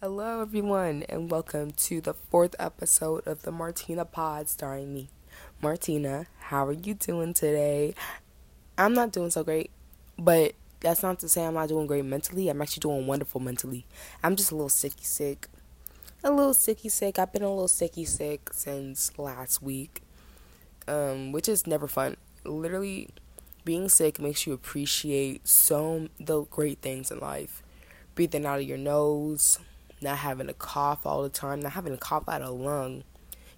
Hello, everyone, and welcome to the fourth episode of the Martyna Pod starring me. Martyna, how are you doing today? I'm not doing so great, but that's not to say I'm not doing great mentally. I'm actually doing wonderful mentally. I'm just a little sicky sick. A little sicky sick. I've been a little sicky sick since last week, um, which is never fun. Literally, being sick makes you appreciate so the great things in life. Breathing out of your nose, not having a cough all the time, not having a cough out of lung.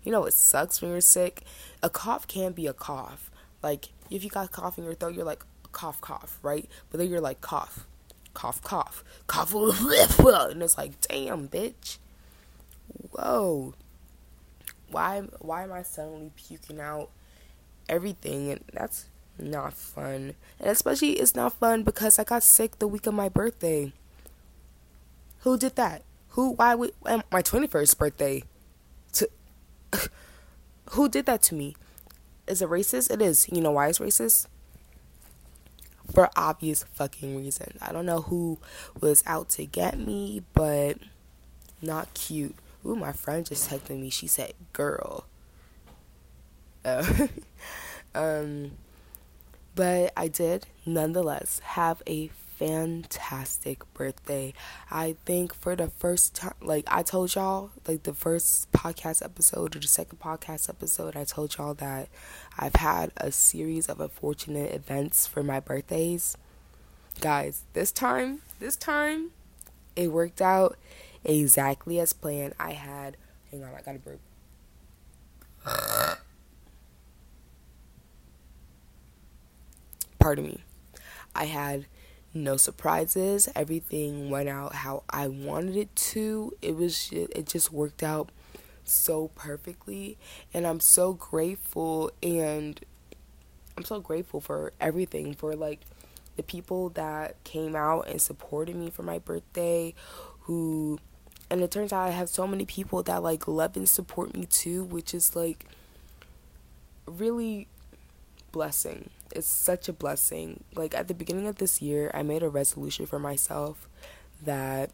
You know, it sucks when you're sick. A cough can be a cough. Like, if you got cough in your throat, you're like, cough, cough, right? But then you're like, cough, cough, cough, cough, and it's like, damn, bitch. Whoa. Why, why am I suddenly puking out everything? And that's not fun. And especially, it's not fun because I got sick the week of my birthday. Who did that? Who? Why would my twenty first birthday? To who did that to me? Is it racist? It is. You know why it's racist? For obvious fucking reasons. I don't know who was out to get me, but not cute. Ooh, my friend just texted me. She said, "Girl." Um, but I did nonetheless have a fantastic birthday. I think for the first time, like I told y'all, like the first podcast episode or the second podcast episode, I told y'all that I've had a series of unfortunate events for my birthdays. Guys, this time, this time, it worked out exactly as planned. I had, hang on, I got a burp. Pardon me. I had no surprises. Everything went out how I wanted it to. It was it just worked out so perfectly and I'm so grateful and I'm so grateful for everything for like the people that came out and supported me for my birthday who and it turns out I have so many people that like love and support me too, which is like really blessing it's such a blessing. Like at the beginning of this year, I made a resolution for myself that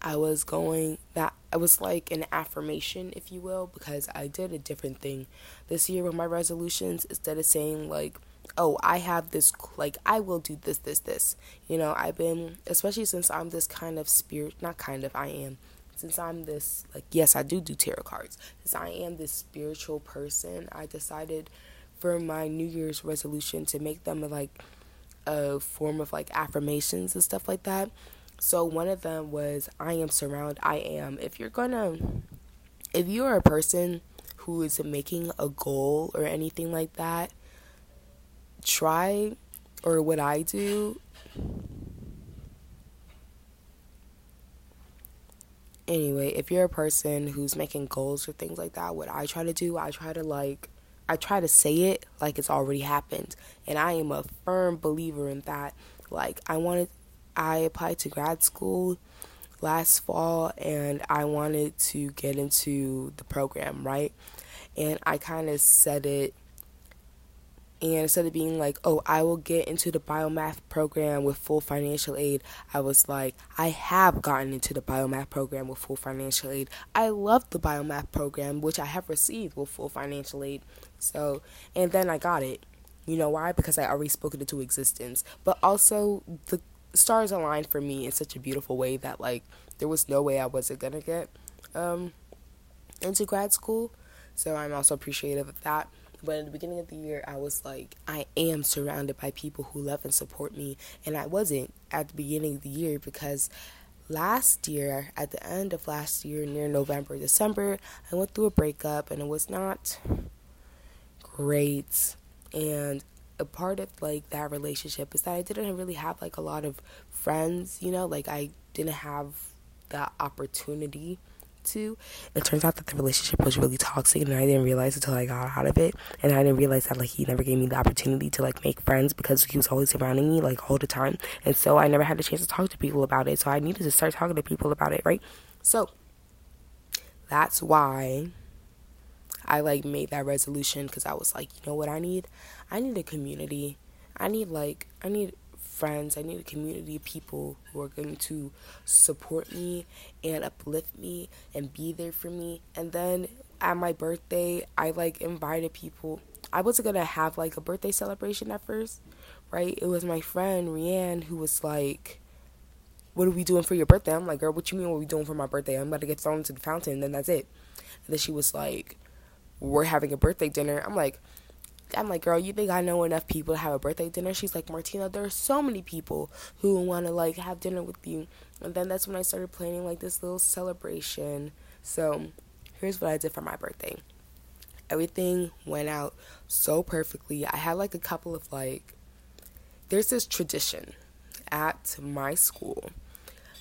I was going that I was like an affirmation, if you will, because I did a different thing this year with my resolutions. Instead of saying like, "Oh, I have this," like I will do this, this, this. You know, I've been, especially since I'm this kind of spirit, not kind of, I am. Since I'm this, like, yes, I do do tarot cards. Since I am this spiritual person, I decided for my New Year's resolution to make them like a form of like affirmations and stuff like that. So one of them was I am surrounded I am. If you're gonna if you are a person who is making a goal or anything like that, try or what I do anyway, if you're a person who's making goals or things like that, what I try to do, I try to like I try to say it like it's already happened. And I am a firm believer in that. Like, I wanted, I applied to grad school last fall and I wanted to get into the program, right? And I kind of said it and instead of being like, oh, I will get into the biomath program with full financial aid, I was like, I have gotten into the biomath program with full financial aid. I love the biomath program, which I have received with full financial aid. So, and then I got it. You know why? Because I already spoke it into existence. But also, the stars aligned for me in such a beautiful way that, like, there was no way I wasn't gonna get um, into grad school. So, I'm also appreciative of that. But at the beginning of the year, I was like, I am surrounded by people who love and support me. And I wasn't at the beginning of the year because last year, at the end of last year, near November, December, I went through a breakup and it was not great. And a part of like that relationship is that I didn't really have like a lot of friends, you know, like I didn't have that opportunity to. It turns out that the relationship was really toxic, and I didn't realize until I got out of it. And I didn't realize that like he never gave me the opportunity to like make friends because he was always surrounding me like all the time, and so I never had the chance to talk to people about it. So I needed to start talking to people about it, right? So that's why I like made that resolution because I was like, you know what I need? I need a community. I need like I need friends. I need a community of people who are going to support me and uplift me and be there for me. And then at my birthday, I like invited people. I wasn't gonna have like a birthday celebration at first, right? It was my friend Rianne who was like, "What are we doing for your birthday?" I'm like, "Girl, what you mean? What are we doing for my birthday? I'm about to get thrown into the fountain, and then that's it." And then she was like, "We're having a birthday dinner." I'm like, I'm like, girl, you think I know enough people to have a birthday dinner? She's like, Martyna, there are so many people who want to like have dinner with you. And then that's when I started planning like this little celebration. So here's what I did for my birthday. Everything went out so perfectly. I had like a couple of like, there's this tradition at my school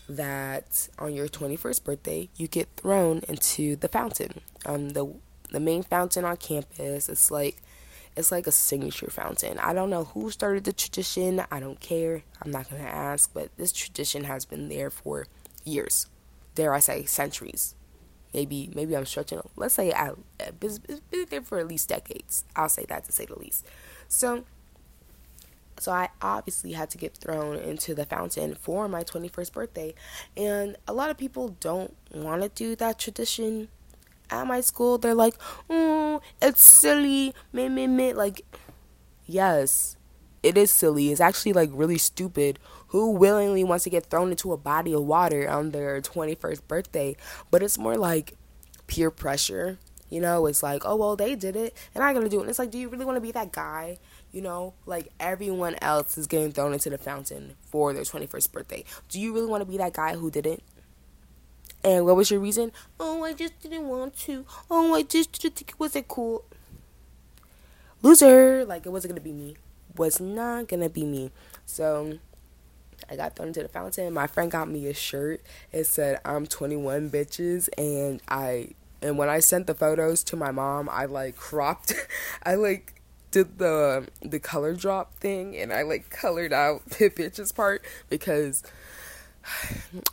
that on your 21st birthday you get thrown into the fountain um the the main fountain on campus it's like it's like a signature fountain. I don't know who started the tradition. I don't care. I'm not going to ask, but this tradition has been there for years. Dare I say centuries. Maybe maybe I'm stretching. Let's say I, it's been there for at least decades. I'll say that to say the least. So so I obviously had to get thrown into the fountain for my 21st birthday. And a lot of people don't want to do that tradition at my school, they're like, oh, it's silly. Like, yes, it is silly. It's actually like really stupid. Who willingly wants to get thrown into a body of water on their 21st birthday? But it's more like peer pressure. You know, it's like, oh, well, they did it, and I gotta do it. And it's like, do you really want to be that guy? You know, like everyone else is getting thrown into the fountain for their 21st birthday. Do you really want to be that guy who didn't? And what was your reason? Oh, I just didn't want to. Oh, I just didn't think it wasn't cool. Loser. Like, it wasn't going to be me. Was not going to be me. So, I got thrown into the fountain. My friend got me a shirt. It said, I'm 21 bitches. And I, and when I sent the photos to my mom, I like cropped, I like did the, the color drop thing. And I like colored out the bitches part because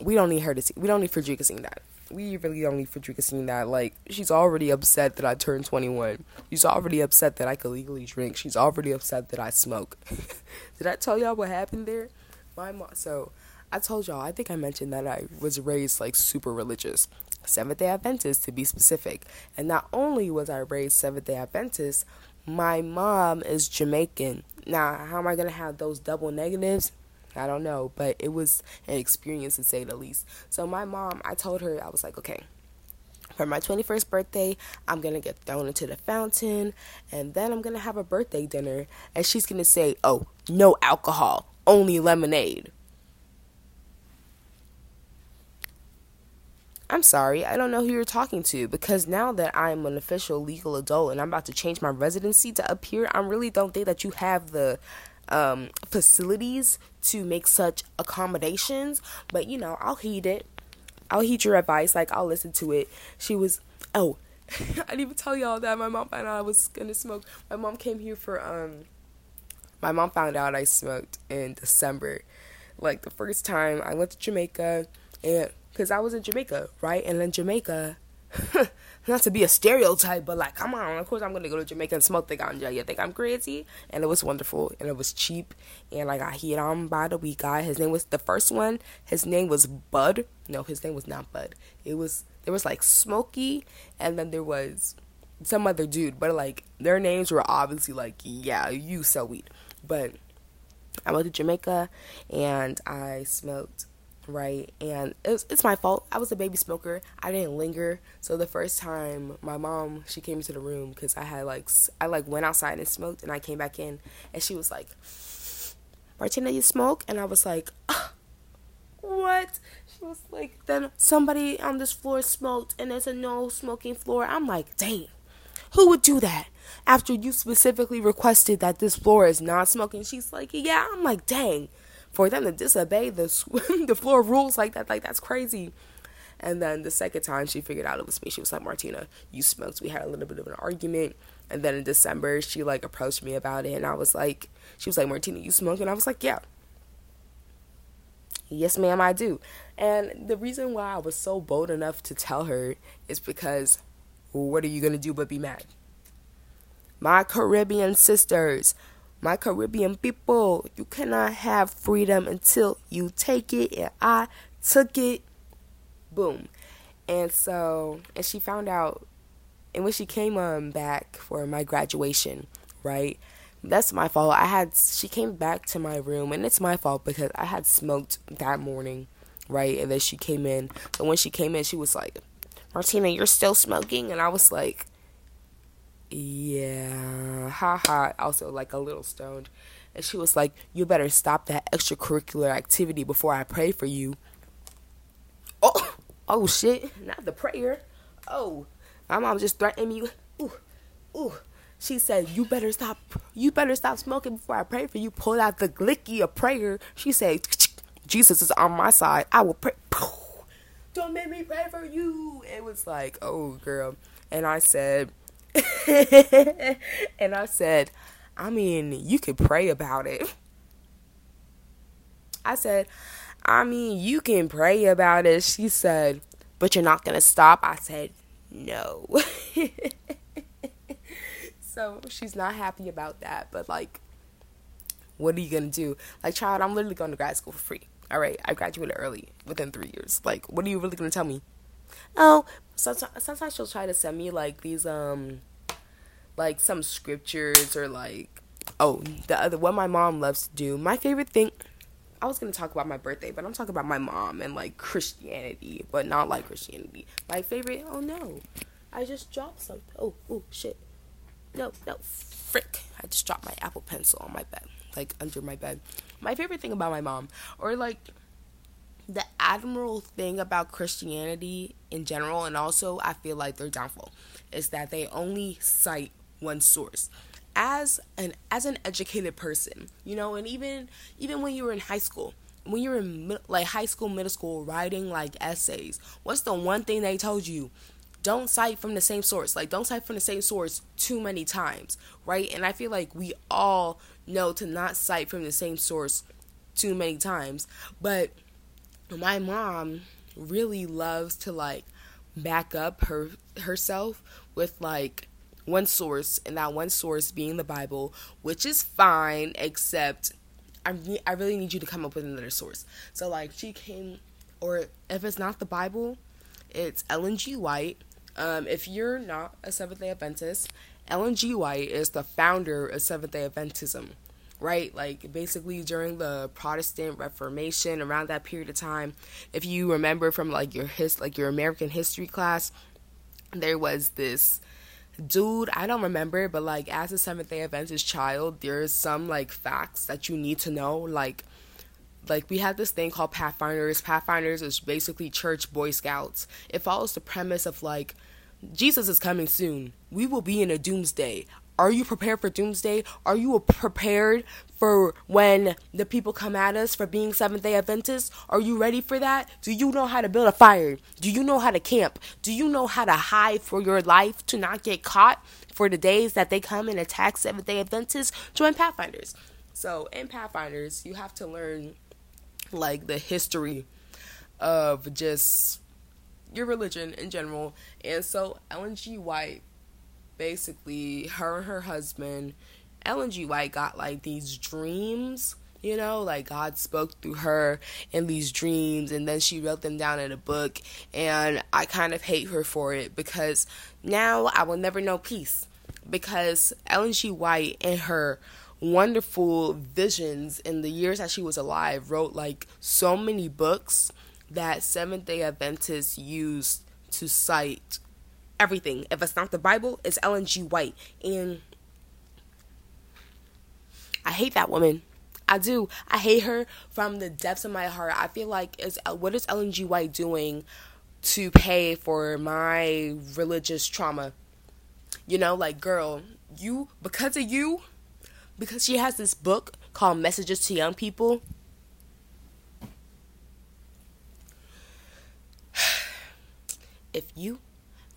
we don't need her to see. We don't need Frederica seeing that. We really don't need Frederica seeing that. Like she's already upset that I turned 21. She's already upset that I could legally drink. She's already upset that I smoke. Did I tell y'all what happened there? My mom. So I told y'all. I think I mentioned that I was raised like super religious, Seventh Day Adventist to be specific. And not only was I raised Seventh Day Adventist, my mom is Jamaican. Now, how am I gonna have those double negatives? I don't know, but it was an experience to say the least. So my mom, I told her I was like, okay, for my 21st birthday, I'm gonna get thrown into the fountain, and then I'm gonna have a birthday dinner, and she's gonna say, oh, no alcohol, only lemonade. I'm sorry, I don't know who you're talking to because now that I'm an official legal adult and I'm about to change my residency to up here, I really don't think that you have the um, facilities to make such accommodations. But you know, I'll heed it. I'll heed your advice. Like I'll listen to it. She was oh, I didn't even tell y'all that my mom found out I was gonna smoke. My mom came here for um. My mom found out I smoked in December, like the first time I went to Jamaica, and because I was in Jamaica, right? And in Jamaica, not to be a stereotype, but like, come on, of course I'm gonna go to Jamaica and smoke the ganja. You think I'm crazy? And it was wonderful, and it was cheap, and like I hit on by the week guy. His name was the first one. His name was Bud. No, his name was not Bud. It was there was like Smokey, and then there was some other dude, but like their names were obviously like, yeah, you sell weed. But I went to Jamaica, and I smoked right? And it's it's my fault. I was a baby smoker. I didn't linger. So the first time my mom she came into the room because I had like I like went outside and smoked, and I came back in, and she was like, "Martyna, you smoke?" And I was like, "What?" She was like, "Then somebody on this floor smoked, and there's a no smoking floor." I'm like, "Dang." Who would do that after you specifically requested that this floor is not smoking? She's like, yeah. I'm like, dang for them to disobey the the floor rules like that, like that's crazy. And then the second time she figured out it was me, she was like, Martyna, you smoked. We had a little bit of an argument. And then in December, she like approached me about it. And I was like, she was like, Martyna, you smoke? And I was like, yeah. Yes, ma'am, I do. And the reason why I was so bold enough to tell her is because what are you going to do but be mad? My Caribbean sisters, my Caribbean people, you cannot have freedom until you take it, and I took it. Boom. And so, and she found out, and when she came um, back for my graduation, right? That's my fault. I had, she came back to my room, and it's my fault because I had smoked that morning, right? And then she came in. But when she came in, she was like, Martyna, you're still smoking? And I was like, yeah, haha. Also, like a little stoned. And she was like, You better stop that extracurricular activity before I pray for you. Oh, oh shit. Not the prayer. Oh, my mom just threatened me. Ooh, ooh. She said, "You better stop. You better stop smoking before I pray for you." Pulled out the glicky of prayer. She said, "Jesus is on my side. I will pray." Don't make me pray for you. It was like, oh girl, and I said, and I said, I mean, you could pray about it. I said, I mean, you can pray about it. She said, but you're not going to stop. I said, no. so she's not happy about that. But, like, what are you going to do? Like, child, I'm literally going to grad school for free. All right, I graduated early within three years. Like, what are you really going to tell me? Oh, sometimes, sometimes she'll try to send me like these um like some scriptures or like oh the other what my mom loves to do. My favorite thing I was gonna talk about my birthday, but I'm talking about my mom and like Christianity, but not like Christianity. My favorite oh no. I just dropped something. Oh, oh shit. No, no, frick. I just dropped my Apple pencil on my bed. Like under my bed. My favorite thing about my mom, or like the admirable thing about Christianity in general, and also I feel like their downfall, is that they only cite one source. As an as an educated person, you know, and even even when you were in high school, when you were in like high school, middle school, writing like essays, what's the one thing they told you? Don't cite from the same source. Like don't cite from the same source too many times, right? And I feel like we all know to not cite from the same source too many times, but my mom really loves to like back up her herself with like one source and that one source being the Bible, which is fine except I I really need you to come up with another source. So like she came or if it's not the Bible, it's Ellen G. White. Um, if you're not a Seventh Day Adventist, Ellen G. White is the founder of Seventh Day Adventism right? Like basically during the Protestant Reformation, around that period of time, if you remember from like your his like your American history class, there was this dude i don't remember but like as a seventh day adventist child there's some like facts that you need to know like like we had this thing called pathfinders. Pathfinders is basically church boy scouts. It follows the premise of like jesus is coming soon. We will be in a doomsday are you prepared for doomsday? Are you prepared for when the people come at us for being Seventh day Adventists? Are you ready for that? Do you know how to build a fire? Do you know how to camp? Do you know how to hide for your life to not get caught for the days that they come and attack Seventh day Adventists? Join Pathfinders. So, in Pathfinders, you have to learn like the history of just your religion in general. And so, Ellen G. White basically her and her husband, Ellen G. White, got like these dreams. You know, like God spoke through her in these dreams, and then she wrote them down in a book. And I kind of hate her for it because now I will never know peace. Because Ellen G. White, and her wonderful visions in the years that she was alive, wrote like so many books that Seventh day Adventists used to cite everything. If it's not the Bible, it's Ellen G. White. And I hate that woman. I do. I hate her from the depths of my heart. I feel like is what is Ellen G. White doing to pay for my religious trauma? You know, like girl, you because of you, because she has this book called Messages to Young People. If you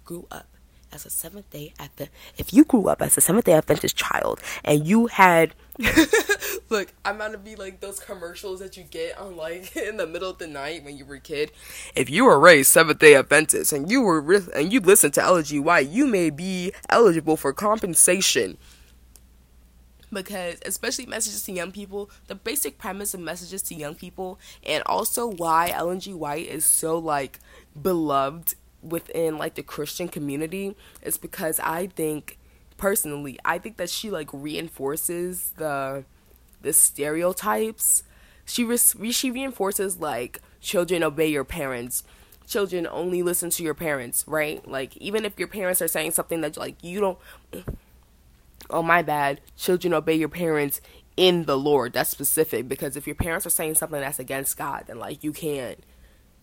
grew up as a Seventh Day Adventist, if you grew up as a Seventh Day Adventist child and you had, look, I'm gonna be like those commercials that you get on like in the middle of the night when you were a kid. If you were raised Seventh Day Adventist and you were and you listened to. White, you may be eligible for compensation. because especially messages to young people the basic premise of messages to young people and also why white is so like beloved within like the christian community is because i think personally i think that she like reinforces the the stereotypes she re- she reinforces like children obey your parents children only listen to your parents right like even if your parents are saying something that like you don't oh my bad, children obey your parents in the Lord. That's specific because if your parents are saying something that's against God, then like you can't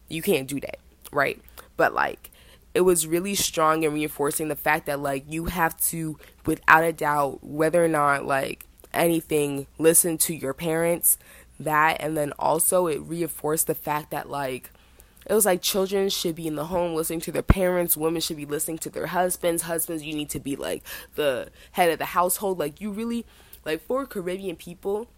you can't do that, right? But like it was really strong and reinforcing the fact that like you have to without a doubt whether or not like anything listen to your parents that and then also it reinforced the fact that like it was like children should be in the home listening to their parents women should be listening to their husbands husbands you need to be like the head of the household like you really like for caribbean people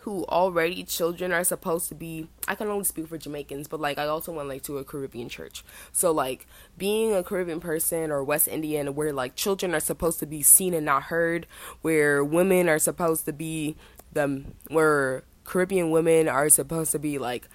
who already children are supposed to be I can only speak for Jamaicans, but like I also went like to a Caribbean church. So like being a Caribbean person or West Indian where like children are supposed to be seen and not heard, where women are supposed to be the where Caribbean women are supposed to be like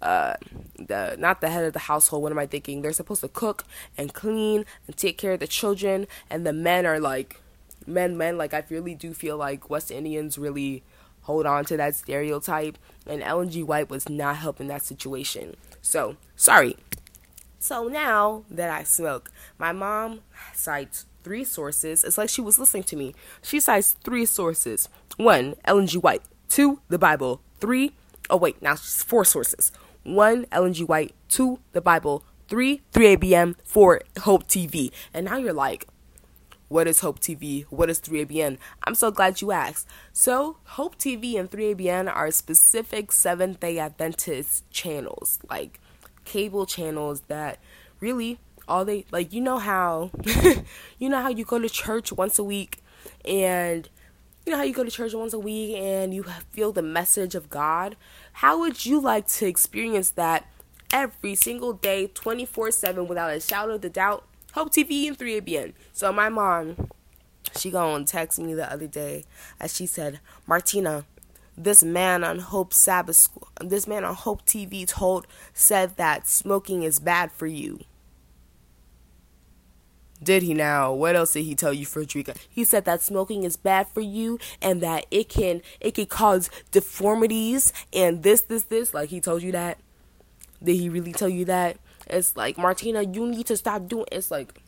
uh, the not the head of the household. What am I thinking? They're supposed to cook and clean and take care of the children, and the men are like men, men. Like I really do feel like West Indians really hold on to that stereotype, and Ellen G. White was not helping that situation. So sorry. So now that I smoke, my mom cites three sources. It's like she was listening to me. She cites three sources. One, Ellen G. White. Two, the Bible. Three, oh wait, now four sources. One, Ellen G. White. Two, the Bible. Three, 3ABN. Four, Hope TV. And now you're like, what is Hope TV? What is 3ABN? I'm so glad you asked. So, Hope TV and 3ABN are specific Seventh day Adventist channels, like cable channels that really all they like you know how you know how you go to church once a week and you know how you go to church once a week and you feel the message of God how would you like to experience that every single day, 24 7, without a shadow of a doubt? Hope TV and 3ABN. So my mom, she gonna text me the other day as she said, Martyna, this man on Hope Sabbath School, this man on Hope TV told said that smoking is bad for you. Did he now? What else did he tell you, Frederica? He said that smoking is bad for you and that it can it can cause deformities and this, this, this. Like he told you that. Did he really tell you that? It's like Martyna, you need to stop doing it's like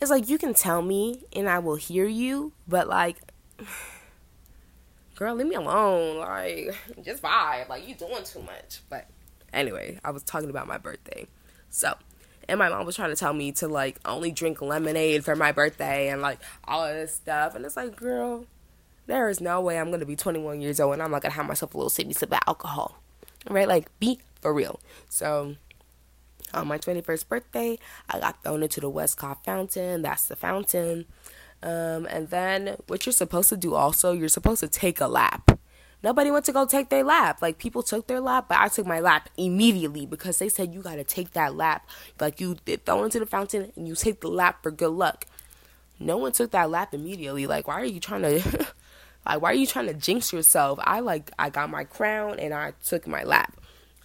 it's like you can tell me and I will hear you, but like girl, leave me alone. Like just vibe. Like you doing too much. But anyway, I was talking about my birthday. So and my mom was trying to tell me to like only drink lemonade for my birthday and like all of this stuff and it's like girl there is no way i'm gonna be 21 years old and i'm not gonna have myself a little sippy sip of alcohol right like be for real so on my 21st birthday i got thrown into the westcott fountain that's the fountain um, and then what you're supposed to do also you're supposed to take a lap Nobody went to go take their lap. Like people took their lap, but I took my lap immediately because they said you gotta take that lap. Like you throw into the fountain and you take the lap for good luck. No one took that lap immediately. Like why are you trying to like why are you trying to jinx yourself? I like I got my crown and I took my lap.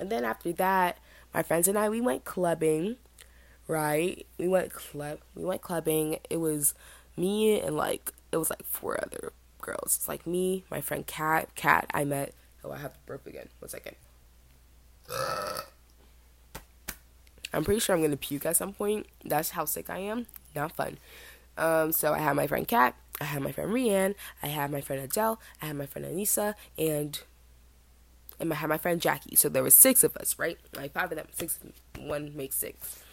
And then after that, my friends and I we went clubbing, right? We went club we went clubbing. It was me and like it was like four other girls. It's like me, my friend Kat. Kat, I met. Oh, I have to burp again. One second. I'm pretty sure I'm gonna puke at some point. That's how sick I am. Not fun. Um, so I had my friend Kat, I had my friend Rianne, I had my friend Adele, I had my friend Anissa, and and I had my friend Jackie. So there were six of us, right? Like five of them. Six one makes six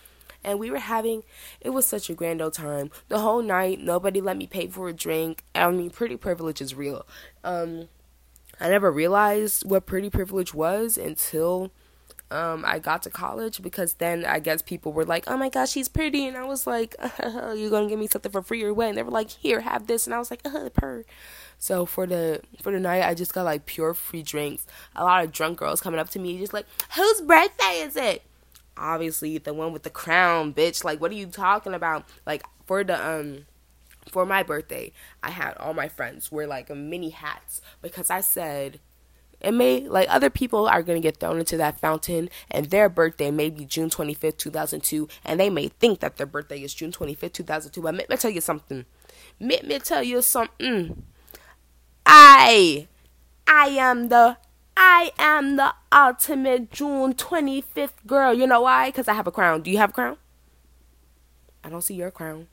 and we were having it was such a grand old time the whole night nobody let me pay for a drink i mean pretty privilege is real um i never realized what pretty privilege was until um, I got to college because then I guess people were like, "Oh my gosh, she's pretty," and I was like, uh, "You're gonna give me something for free or what?" And they were like, "Here, have this," and I was like, uh, "Per." So for the for the night, I just got like pure free drinks. A lot of drunk girls coming up to me, just like, "Whose birthday is it?" obviously the one with the crown, bitch. Like, what are you talking about? Like, for the um for my birthday, I had all my friends wear like mini hats because I said it may like other people are going to get thrown into that fountain and their birthday may be June 25th, 2002 and they may think that their birthday is June 25th, 2002. But let me tell you something. Let me tell you something. I I am the I am the ultimate June 25th girl. You know why? Cuz I have a crown. Do you have a crown? I don't see your crown.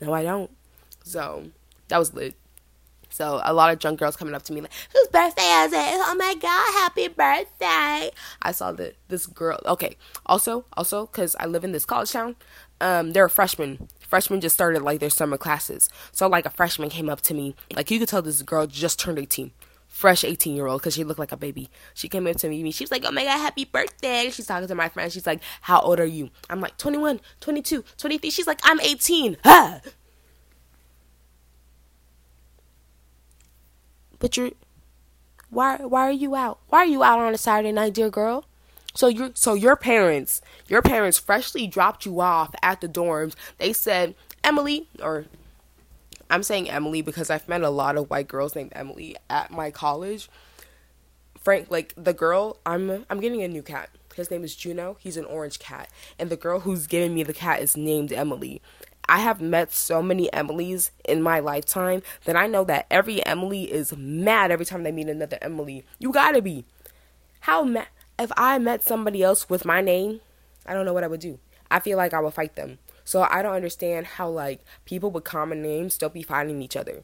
No, I don't. So that was lit. So a lot of drunk girls coming up to me like, "Whose birthday is it? Oh my god, happy birthday!" I saw that this girl. Okay, also, also because I live in this college town, um, they're freshmen. Freshmen just started like their summer classes. So like a freshman came up to me, like you could tell this girl just turned eighteen fresh 18 year old because she looked like a baby. She came up to me. She was like, Oh my God, happy birthday. She's talking to my friend. She's like, How old are you? I'm like, 21, 22, 23. She's like, I'm 18. Ah! But you're why why are you out? Why are you out on a Saturday night, dear girl? So your so your parents, your parents freshly dropped you off at the dorms. They said, "Emily," or I'm saying Emily because I've met a lot of white girls named Emily at my college. Frank, like the girl, I'm I'm getting a new cat. His name is Juno. He's an orange cat, and the girl who's giving me the cat is named Emily. I have met so many Emilys in my lifetime that I know that every Emily is mad every time they meet another Emily. You gotta be. How mad? If I met somebody else with my name, I don't know what I would do. I feel like I would fight them. So I don't understand how like people with common names still be fighting each other.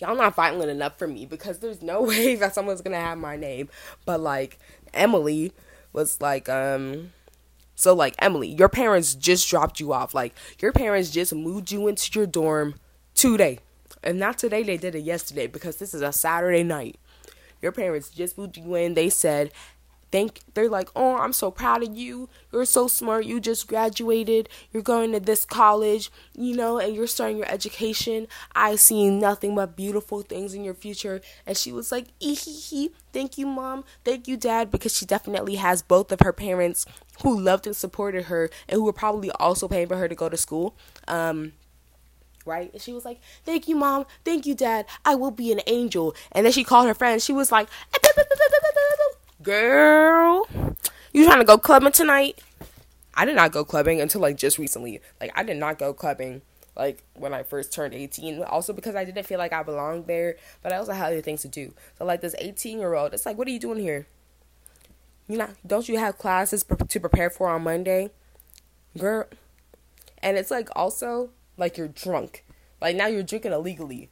Y'all not violent enough for me because there's no way that someone's gonna have my name. But like Emily was like, um so, like, Emily, your parents just dropped you off. Like, your parents just moved you into your dorm today. And not today, they did it yesterday because this is a Saturday night. Your parents just moved you in. They said, thank they're like oh i'm so proud of you. You're so smart. You just graduated. You're going to this college you know and you're starting your education. I see nothing but beautiful things in your future. And she was like ee thank you mom. Thank you dad because she definitely has both of her parents who loved and supported her and who were probably also paying for her to go to school. Um right? And she was like, Thank you, mom. Thank you, dad. I will be an angel. And then she called her friend. She was like, Girl, you trying to go clubbing tonight? I did not go clubbing until like just recently. Like I did not go clubbing like when I first turned 18. Also because I didn't feel like I belonged there, but I also had other things to do. So like this 18 year old, it's like, what are you doing here? You know, don't you have classes to prepare for on Monday, girl? And it's like also like you're drunk. Like now you're drinking illegally.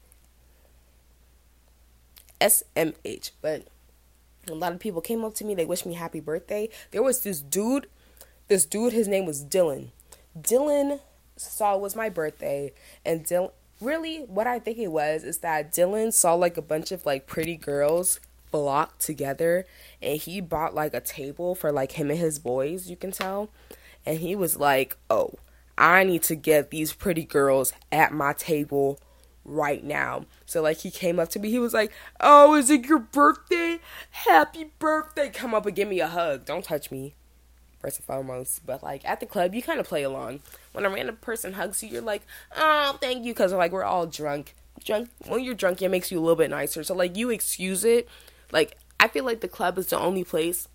SMH, but a lot of people came up to me. They wished me happy birthday. There was this dude this dude his name was dylan. Dylan saw it was my birthday and dylan really what i think it was is that dylan saw like a bunch of like pretty girls flocked together and he bought like a table for like him and his boys you can tell. And he was like oh i need to get these pretty girls at my table right now. So like he came up to me, he was like, "Oh, is it your birthday? Happy birthday! Come up and give me a hug. Don't touch me." First and foremost, but like at the club, you kind of play along. When a random person hugs you, you're like, "Oh, thank you," because like we're all drunk. Drunk. When you're drunk, it makes you a little bit nicer. So like you excuse it. Like I feel like the club is the only place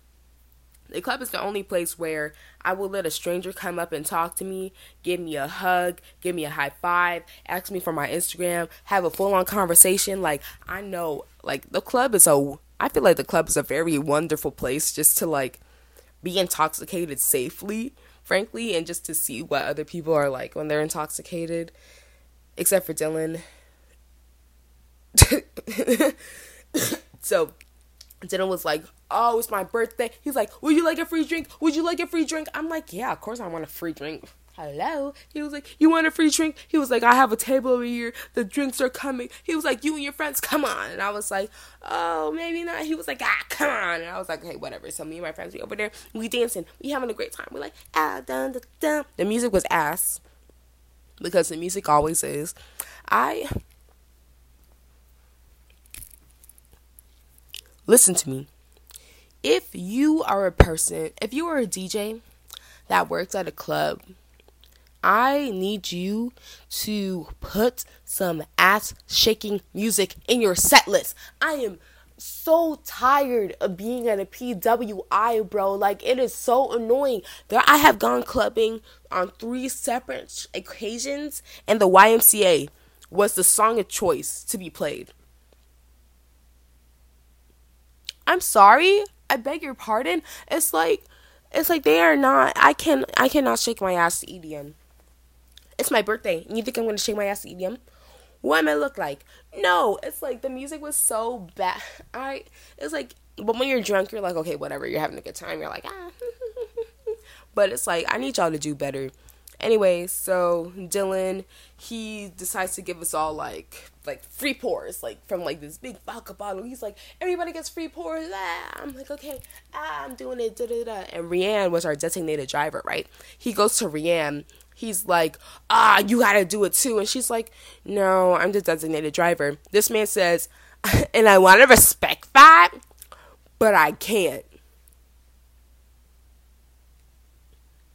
the club is the only place where I will let a stranger come up and talk to me, give me a hug, give me a high five, ask me for my Instagram, have a full on conversation. Like, I know, like, the club is a, I feel like the club is a very wonderful place just to, like, be intoxicated safely, frankly, and just to see what other people are like when they're intoxicated. Except for Dylan. so, Dylan was like, oh, it's my birthday. He's like, would you like a free drink? Would you like a free drink? I'm like, yeah, of course I want a free drink. Hello. He was like, you want a free drink? He was like, I have a table over here. The drinks are coming. He was like, you and your friends, come on. And I was like, oh, maybe not. He was like, ah, come on. And I was like, okay, whatever. So me and my friends, we over there, we dancing. We having a great time. We're like, ah, dun, dun, dun. The music was ass. Because the music always is. I listen to me if you are a person, if you are a DJ that works at a club, I need you to put some ass shaking music in your set list. I am so tired of being at a PWI, bro. Like it is so annoying. There I have gone clubbing on three separate occasions and the YMCA was the song of choice to be played. I'm sorry. I beg your pardon. It's like it's like they are not I can I cannot shake my ass to EDM. It's my birthday. You think I'm gonna shake my ass to EDM? What am I look like? No, it's like the music was so bad. I it's like but when you're drunk you're like, okay, whatever, you're having a good time, you're like, ah But it's like I need y'all to do better. Anyway, so Dylan, he decides to give us all like like free pours, like from like this big vodka bottle. He's like, everybody gets free pours. Ah. I'm like, okay, ah, I'm doing it. Da, da, da. And Rianne was our designated driver, right? He goes to Rianne. He's like, ah, you gotta do it too. And she's like, no, I'm the designated driver. This man says, and I want to respect that, but I can't.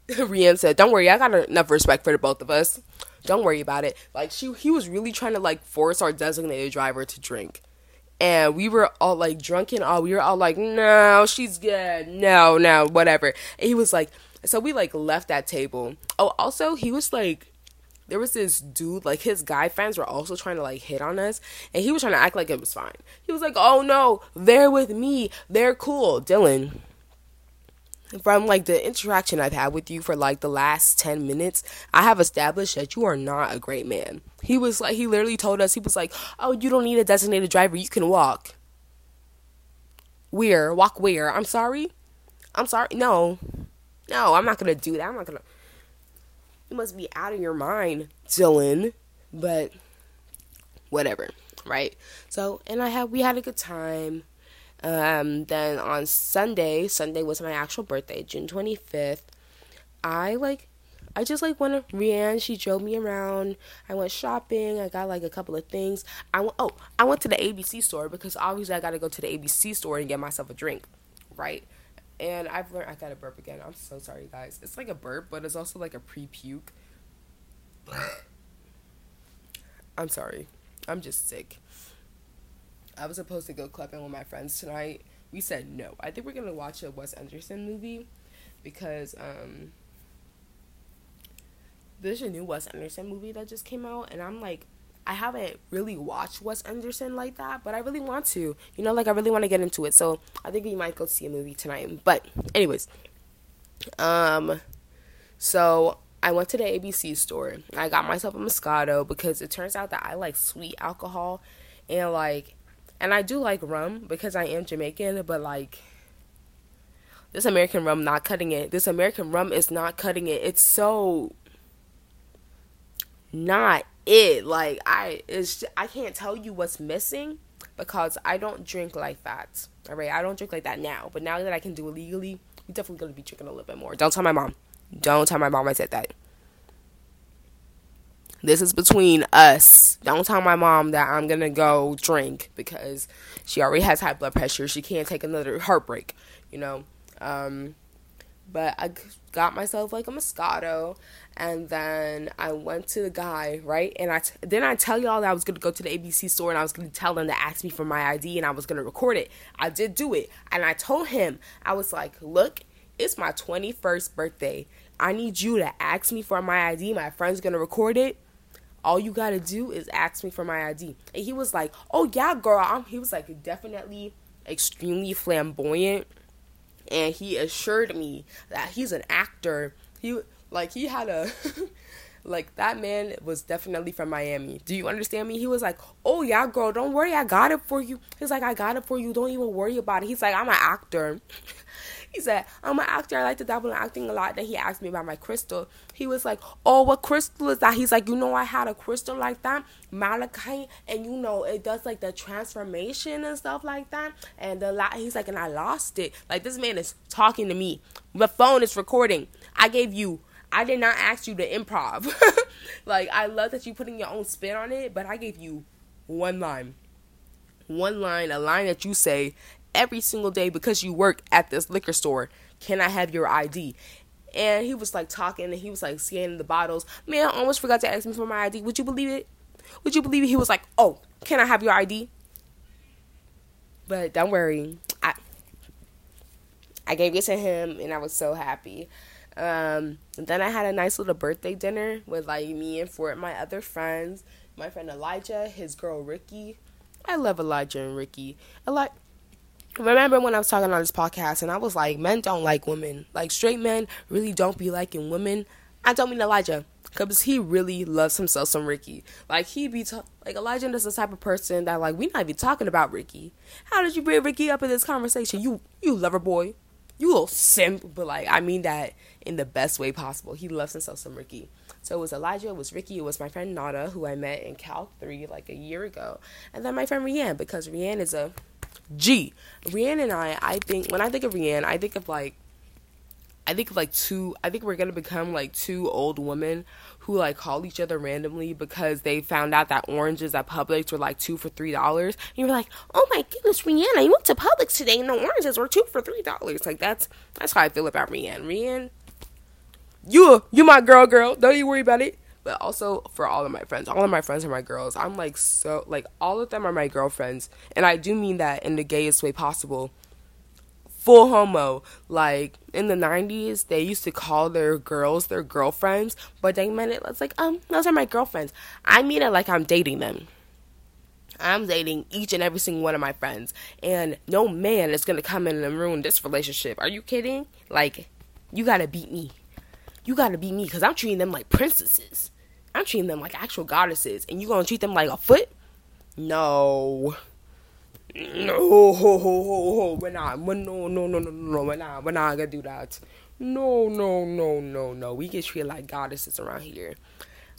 Rianne said, "Don't worry, I got enough respect for the both of us. Don't worry about it." Like she, he was really trying to like force our designated driver to drink, and we were all like drunk and all. We were all like, "No, she's good. No, no, whatever." And he was like, so we like left that table. Oh, also he was like. There was this dude, like his guy friends were also trying to like hit on us, and he was trying to act like it was fine. He was like, "Oh no, they're with me, they're cool." Dylan, from like the interaction I've had with you for like the last 10 minutes, I have established that you are not a great man. He was like, he literally told us, he was like, oh, you don't need a designated driver, you can walk. Where? Walk where? I'm sorry? I'm sorry? No. No, I'm not gonna do that. I'm not gonna. You must be out of your mind, Dylan. But whatever, right? So, and I had, we had a good time um, then on Sunday, Sunday was my actual birthday, June 25th. I like, I just like went to Rianne. She drove me around. I went shopping. I got like a couple of things. I went, oh, I went to the ABC store because obviously I got to go to the ABC store and get myself a drink, right? And I've learned, I got to burp again. I'm so sorry, guys. It's like a burp, but it's also like a pre puke. I'm sorry. I'm just sick. I was supposed to go clubbing with my friends tonight. We said no. I think we're gonna watch a Wes Anderson movie because um there's a new Wes Anderson movie that just came out and I'm like I haven't really watched Wes Anderson like that, but I really want to. You know, like I really want to get into it. So I think we might go see a movie tonight. But anyways, um, so I went to the ABC store. I got myself a Moscato because it turns out that I like sweet alcohol, and like and I do like rum because I am Jamaican, but like this American rum not cutting it. This American rum is not cutting it. It's so not it. Like I it's I can't tell you what's missing because I don't drink like that. All right, I don't drink like that now. But now that I can do it legally, we definitely gonna be drinking a little bit more. Don't tell my mom. Don't tell my mom I said that. This is between us. Don't tell my mom that I'm gonna go drink because she already has high blood pressure. She can't take another heartbreak, you know. Um, but I got myself like a Moscato, and then I went to the guy, right? And I t- then I tell y'all that I was gonna go to the ABC store and I was gonna tell them to ask me for my ID and I was gonna record it. I did do it, and I told him I was like, "Look, it's my 21st birthday. I need you to ask me for my ID. My friend's gonna record it." All you gotta do is ask me for my ID. And he was like, oh yeah, girl. I'm, he was like definitely extremely flamboyant. And he assured me that he's an actor. He like he had a like that man was definitely from Miami. Do you understand me? He was like, "Oh yeah, girl, don't worry, I got it for you." He's like, "I got it for you. Don't even worry about it." He's like, "I'm an actor." He said, I'm an actor. I like to dabble in acting a lot. Then he asked me about my crystal. He was like, Oh, what crystal is that? He's like, You know, I had a crystal like that, malachite, and you know, it does like the transformation and stuff like that. And the la- he's like, And I lost it. Like, this man is talking to me. The phone is recording. I gave you I did not ask you to improv. like I love that you're putting your own spin on it, but I gave you one line. One line, a line that you say every single day because you work at this liquor store. Can I have your ID? and he was like talking and he was like scanning the bottles. Man, I almost forgot to ask me for my ID. Would you believe it? Would you believe it? He was like, "Oh, can I have your ID?" But don't worry, I I gave it to him, and I was so happy. Um, then I had a nice little birthday dinner with like me and four of my other friends. My friend Elijah, his girl Ricky. I love Elijah and Ricky. Eli- remember when I was talking on this podcast and I was like, men don't like women. Like straight men really don't be liking women. I don't mean Elijah because he really loves himself some Ricky. Like he be ta- like Elijah is the type of person that like we not even talking about Ricky. How did you bring Ricky up in this conversation? You you lover boy, you little simp. But like I mean that in the best way possible. He loves himself some Ricky. So it was Elijah, it was Ricky, it was my friend Nada who I met in Cal three like a year ago, and then my friend Rianne because Rianne is a G. Rianne and I, I think when I think of Rianne, I think of like I think of like two I think we're gonna become like two old women who like call each other randomly because they found out that oranges at Publix were like two for three dollars. And you're like, oh my goodness, Rihanna, you went to Publix today and the oranges were two for three dollars. Like that's that's how I feel about Rihanna. Rihanna, you you my girl, girl. Don't you worry about it. But also for all of my friends, all of my friends are my girls. I'm like so like all of them are my girlfriends, and I do mean that in the gayest way possible full homo. Like in the 90s, they used to call their girls their girlfriends, but they meant it. It's like, um, those are my girlfriends. I mean it like I'm dating them. I'm dating each and every single one of my friends, and no man is gonna come in and ruin this relationship. Are you kidding? Like, you gotta beat me. You gotta beat me because I'm treating them like princesses. I'm treating them like actual goddesses, and you gonna treat them like a foot? No. No, we're not. We're, no, no, no, no, no, we're not. We're not gonna do that. No, no, no, no, no. We get treated like goddesses around here.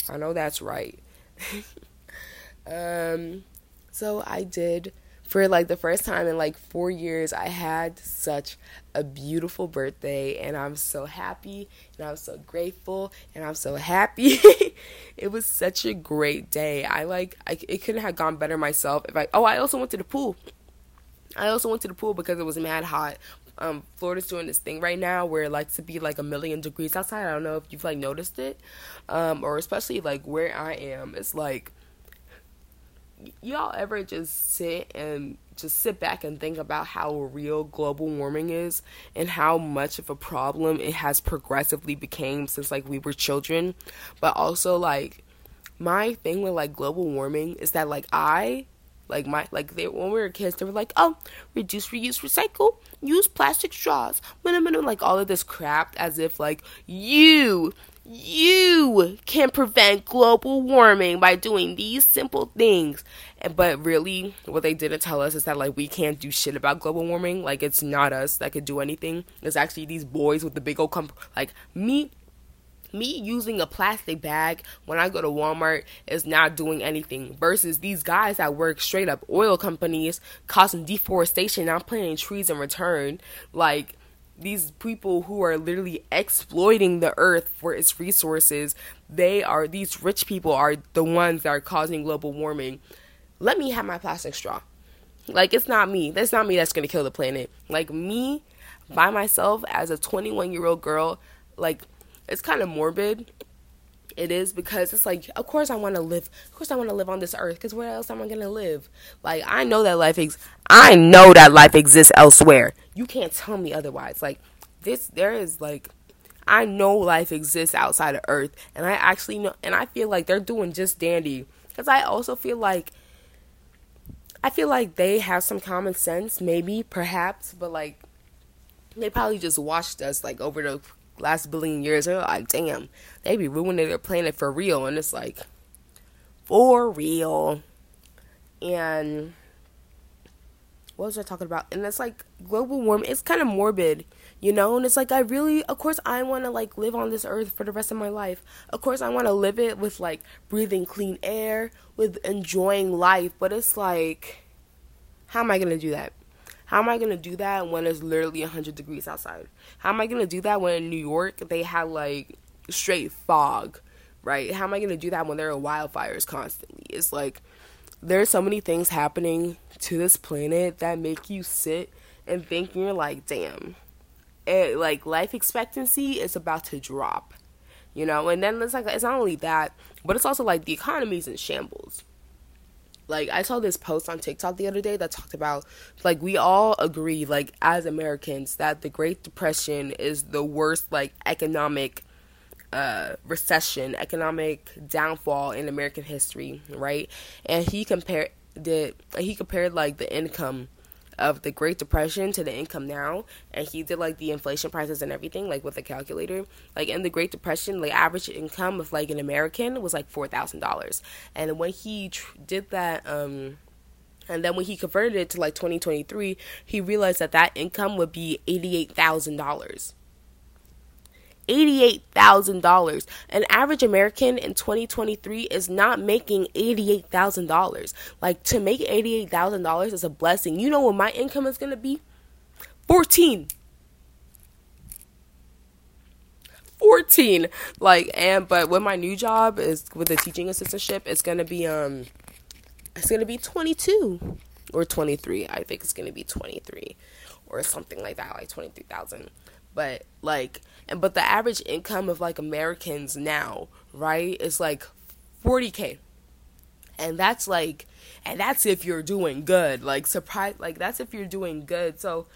I know that's right. um, so I did for like the first time in like four years. I had such a beautiful birthday, and I'm so happy, and I'm so grateful, and I'm so happy. it was such a great day. I like I, it couldn't have gone better myself. If I oh I also went to the pool. I also went to the pool because it was mad hot. Um, Florida's doing this thing right now where it likes to be like a million degrees outside. I don't know if you've like noticed it, um, or especially like where I am. It's like y'all ever just sit and just sit back and think about how real global warming is and how much of a problem it has progressively became since like we were children? But also like my thing with like global warming is that like i like my like they when we were kids they were like oh reduce reuse recycle use plastic straws minimum like all of this crap as if like you you can prevent global warming by doing these simple things. But really, what they didn't tell us is that like we can't do shit about global warming. Like it's not us that could do anything. It's actually these boys with the big old comp. Like me, me using a plastic bag when I go to Walmart is not doing anything. Versus these guys that work straight up oil companies causing deforestation, not planting trees in return. Like these people who are literally exploiting the earth for its resources they are these rich people are the ones that are causing global warming. Let me have my plastic straw. Like it's not me. That's not me that's gonna kill the planet. Like me by myself as a 21 year old girl like it's kind of morbid it is because it's like of course i want to live of course i want to live on this earth because where else am i going to live? Like i know that life ex- i know that life exists elsewhere. You can't tell me otherwise. Like this there is like i know life exists outside of earth and i actually know and i feel like they're doing just dandy. Because i also feel like i feel like they have some common sense maybe perhaps but like they probably just watched us like over the last billion years, they're like, damn, they be ruining their planet for real. And it's like, for real. And what was I talking about? And it's like global warming. It's kind of morbid, you know. And it's like I really, of course, I want to like live on this earth for the rest of my life. Of course, I want to live it with like breathing clean air, with enjoying life. But it's like, how am I gonna do that? How am I to do that when it's literally 100 degrees outside? How am I to do that when in New York they have like straight fog, right? How am I to do that when there are wildfires constantly? It's like there's so many things happening to this planet that make you sit and think you're like, damn, it, like life expectancy is about to drop. You know, and then it's like it's not only that, but it's also like the economy's in shambles. Like I saw this post on TikTok the other day that talked about like we all agree like as Americans that the Great Depression is the worst like economic uh, recession, economic downfall in American history, right? And he compared the he compared like the income of the Great Depression to the income now, and he did like the inflation prices and everything, like with a calculator. Like in the Great Depression, like average income of like an American was like four thousand dollars, and when he tr- did that, um, and then when he converted it to like twenty twenty three, he realized that that income would be eighty eight thousand dollars. $88,000. An average American in 2023 is not making $88,000. Like to make $88,000 is a blessing. You know what my income is going to be? 14. 14 like and but with my new job is with the teaching assistantship it's going to be um it's going to be 22 or 23 i think it's going to be 23 or something like that like 23,000 but like but the average income of like Americans now, right, is like 40k. And that's like and that's if you're doing good. Like surprise like that's if you're doing good. So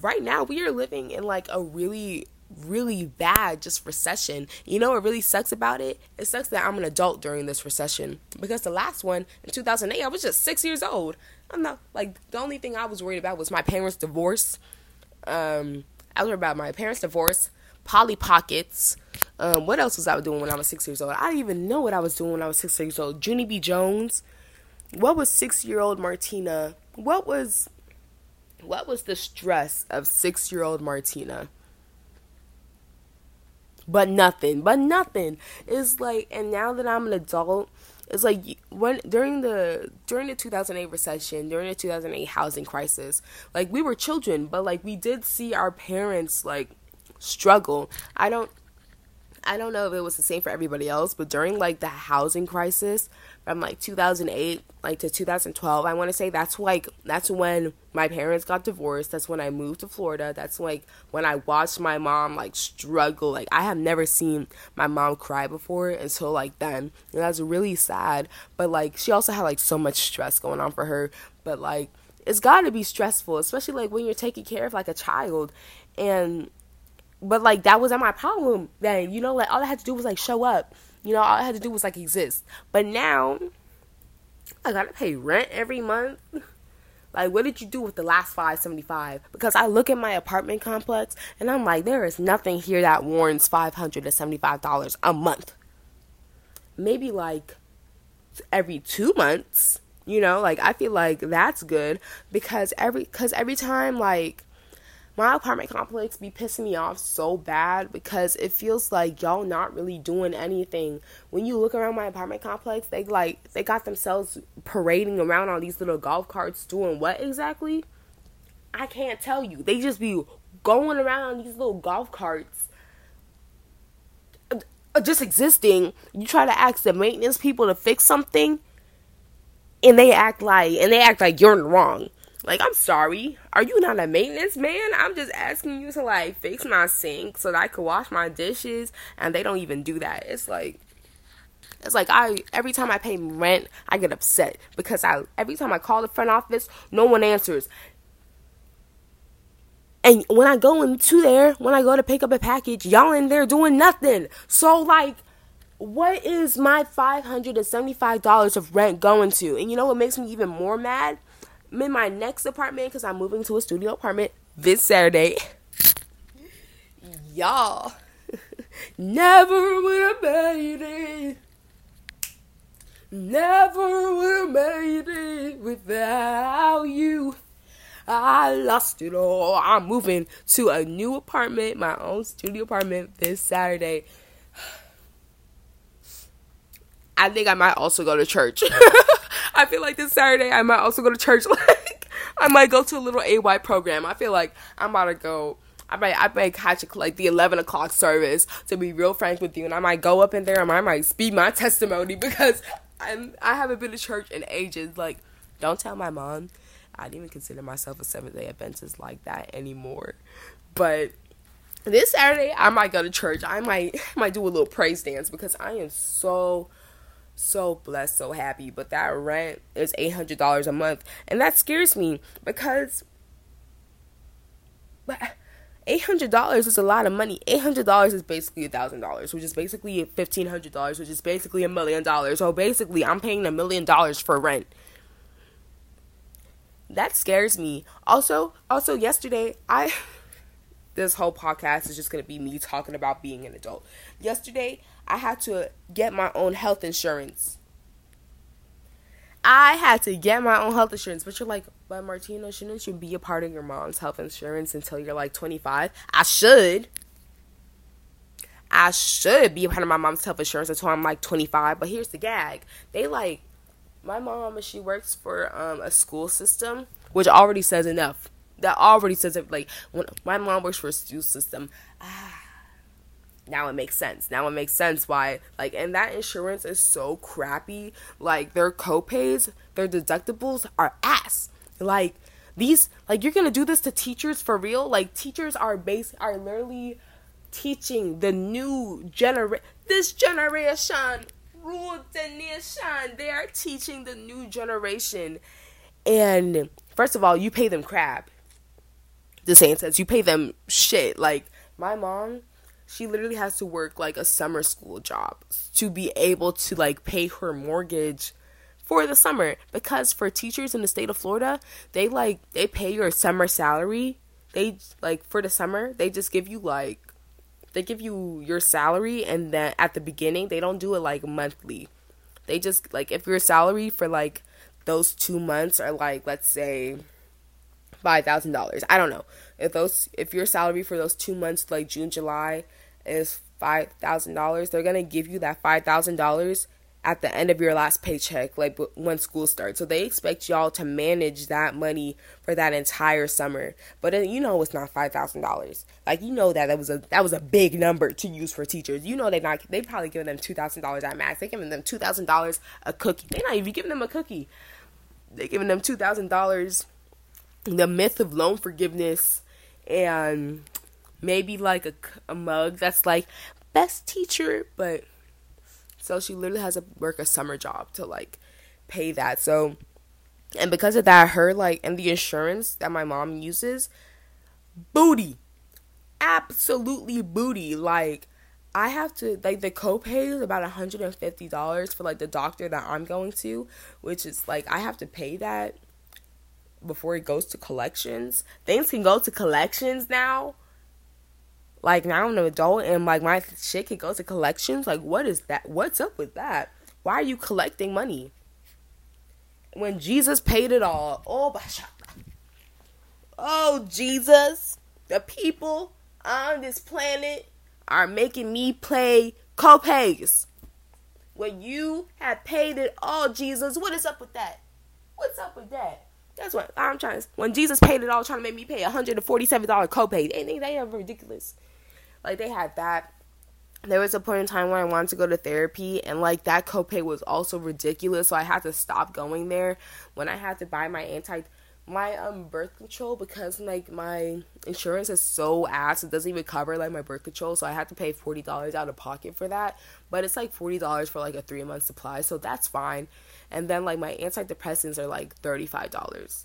right now we are living in like a really really bad just recession. You know what really sucks about it? It sucks that I'm an adult during this recession because the last one in 2008 I was just 6 years old. I'm not like the only thing I was worried about was my parents' divorce. Um I was worried about my parents' divorce, Polly Pockets. Um, what else was I doing when I was six years old? I didn't even know what I was doing when I was six years old. Junie B. Jones. What was six year old Martyna? What was what was the stress of six year old Martyna? But nothing. But nothing. It's like and now that I'm an adult, it's like when during the during the 2008 recession during the 2008 housing crisis like we were children but like we did see our parents like struggle. I don't i don't know if it was the same for everybody else but during like the housing crisis from like 2008 like to 2012 i want to say that's like that's when my parents got divorced. That's when i moved to florida. That's like when i watched my mom like struggle. Like i have never seen my mom cry before until like then. And that's really sad. But like she also had like so much stress going on for her. But like it's got to be stressful especially like when you're taking care of like a child. And but like that wasn't my problem then you know like all i had to do was like show up you know, all I had to do was like exist. But now I gotta pay rent every month. Like, what did you do with the last 575? Because I look at my apartment complex and I'm like, there is nothing here that warrants $575 a month. Maybe like every two months, you know, like I feel like that's good because every, cause every time like my apartment complex be pissing me off so bad because it feels like y'all not really doing anything. When you look around my apartment complex, they like they got themselves parading around on these little golf carts doing what exactly? I can't tell you. They just be going around on these little golf carts uh, just existing. You try to ask the maintenance people to fix something and they act like and they act like you're wrong. Like, I'm sorry. Are you not a maintenance man? I'm just asking you to like fix my sink so that I could wash my dishes and they don't even do that. It's like it's like I every time I pay rent, I get upset because I every time I call the front office, no one answers. And when I go into there, when I go to pick up a package, y'all in there doing nothing. So like what is my $575 of rent going to? And you know what makes me even more mad? I'm in my next apartment because I'm moving to a studio apartment this Saturday. Y'all, never would have made it. Never would have made it without you. I lost it all. I'm moving to a new apartment, my own studio apartment this Saturday. I think I might also go to church. I feel like this Saturday I might also go to church. Like I might go to a little AY program. I feel like I'm about to go. I might I might catch a, like the eleven o'clock service to be real frank with you, and I might go up in there and I might speed my testimony because I'm I haven't been to church in ages. Like, don't tell my mom. I didn't even consider myself a Seventh Day Adventist like that anymore, but this Saturday I might go to church. I might might do a little praise dance because I am so so blessed, so happy. But that rent is eight hundred dollars a month, and that scares me because, but eight hundred dollars is a lot of money. Eight hundred dollars is basically a thousand dollars, which is basically fifteen hundred dollars, which is basically a million dollars. So basically, I'm paying a million dollars for rent. That scares me. Also, also yesterday I. this whole podcast is just gonna be me talking about being an adult. Yesterday, I had to get my own health insurance. I had to get my own health insurance. But you're like, but Martyna, shouldn't you be a part of your mom's health insurance until you're like 25? I should. I should be a part of my mom's health insurance until I'm like 25. But here's the gag. They like, my mom, she works for um, a school system, which already says enough. That already says it. Like, when my mom works for a school system, ah now it makes sense. Now it makes sense why like and that insurance is so crappy. Like their copays, their deductibles are ass. Like these like you're going to do this to teachers for real? Like teachers are base are literally teaching the new generation this generation rule the nation. They are teaching the new generation. And first of all, you pay them crap. The same sense. You pay them shit. Like my mom she literally has to work like a summer school job to be able to like pay her mortgage for the summer because for teachers in the state of Florida, they like they pay your summer salary. They like for the summer, they just give you like they give you your salary and then at the beginning, they don't do it like monthly. They just like if your salary for like those 2 months are like let's say $5,000. I don't know. If those if your salary for those 2 months like June, July is $5,000, they're going to give you that $5,000 at the end of your last paycheck, like when school starts. So they expect y'all to manage that money for that entire summer. But you know it's not five thousand dollars. Like you know that that was a that was a big number to use for teachers. You know they're not they probably giving them two thousand dollars at max. They giving them two thousand dollars a cookie. They're not even giving them a cookie. They giving them two thousand dollars. The myth of loan forgiveness and maybe like a, a mug that's like best teacher, but so she literally has to work a summer job to like pay that. So, and because of that, her like and the insurance that my mom uses, booty, absolutely booty. Like I have to like the copay is about hundred and fifty dollars for like the doctor that I'm going to, which is like I have to pay that before it goes to collections. Things can go to collections now like now I'm an adult and like my shit can go to collections. Like what is that? What's up with that? Why are you collecting money? When Jesus paid it all. Oh, oh Jesus, the people on this planet are making me pay copays. When you have paid it all, Jesus, what is up with that? What's up with that? That's what I'm trying to. When Jesus paid it all, trying to make me pay a hundred and forty-seven dollar copay, they think they are ridiculous. Like they had that. There was a point in time where I wanted to go to therapy and like that copay was also ridiculous, so I had to stop going there when I had to buy my anti my um birth control because like my insurance is so ass it doesn't even cover like my birth control so i had to pay $40 out of pocket for that but it's like $40 for like a three month supply so that's fine and then like my antidepressants are like $35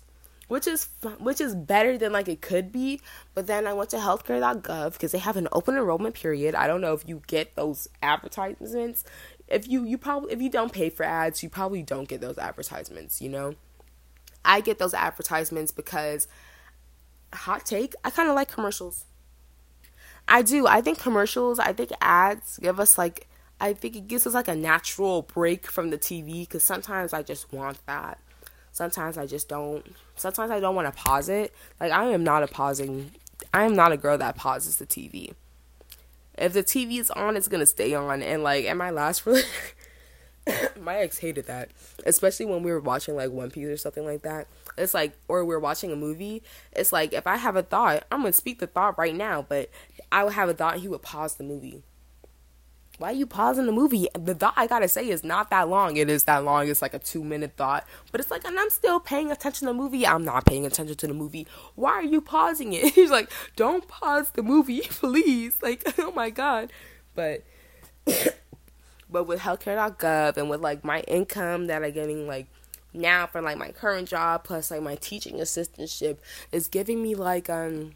which is which is better than like it could be. But then I went to healthcare.gov because they have an open enrollment period. I don't know if you get those advertisements. If you you probably if you don't pay for ads, you probably don't get those advertisements, you know? I get those advertisements because hot take, I kind of like commercials. I do. I think commercials, I think ads give us like I think it gives us like a natural break from the TV cuz sometimes I just want that. Sometimes I just don't. Sometimes I don't want to pause it. Like I am not a pausing. I am not a girl that pauses the TV. If the TV is on, it's gonna stay on. And like at my last my ex hated that, especially when we were watching like One Piece or something like that. It's like, or we're watching a movie. It's like if I have a thought, I'm gonna speak the thought right now. But I would have a thought, and he would pause the movie. Why are you pausing the movie? The thought I gotta say is not that long. It is that long. It's like a two minute thought, but it's like, and I'm still paying attention to the movie. I'm not paying attention to the movie. Why are you pausing it? He's like, don't pause the movie, please. Like, oh my god. But, but with healthcare.gov and with like my income that I'm getting like now for like my current job plus like my teaching assistantship is giving me like um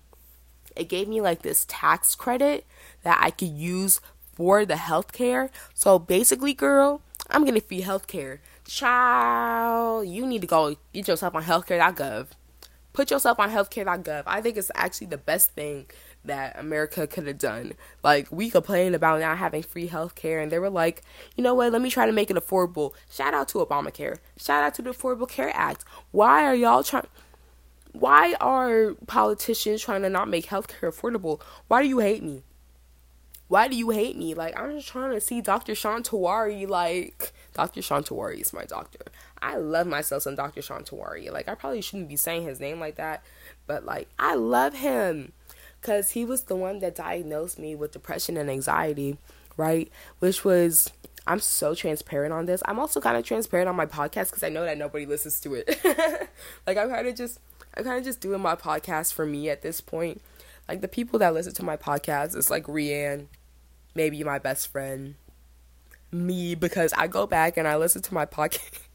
it gave me like this tax credit that I could use for the healthcare. So basically, girl, I'm getting free healthcare. Child, you need to go get yourself on healthcare.gov. Put yourself on healthcare.gov. I think it's actually the best thing that America could have done. Like, we complained about not having free healthcare, and they were like, you know what, let me try to make it affordable. Shout out to Obamacare. Shout out to the Affordable Care Act. Why are y'all trying? Why are politicians trying to not make healthcare affordable? Why do you hate me? Why do you hate me? Like, I'm just trying to see Dr. Sean Tawari. Like, Dr. Sean Tawari is my doctor. I love myself some Dr. Sean Tawari. Like, I probably shouldn't be saying his name like that, but like, I love him because he was the one that diagnosed me with depression and anxiety, right? Which was, I'm so transparent on this. I'm also kind of transparent on my podcast because I know that nobody listens to it. like, I'm kind of just, I'm kind of just doing my podcast for me at this point like the people that listen to my podcast is like Rianne, maybe my best friend, me because I go back and I listen to my podcast.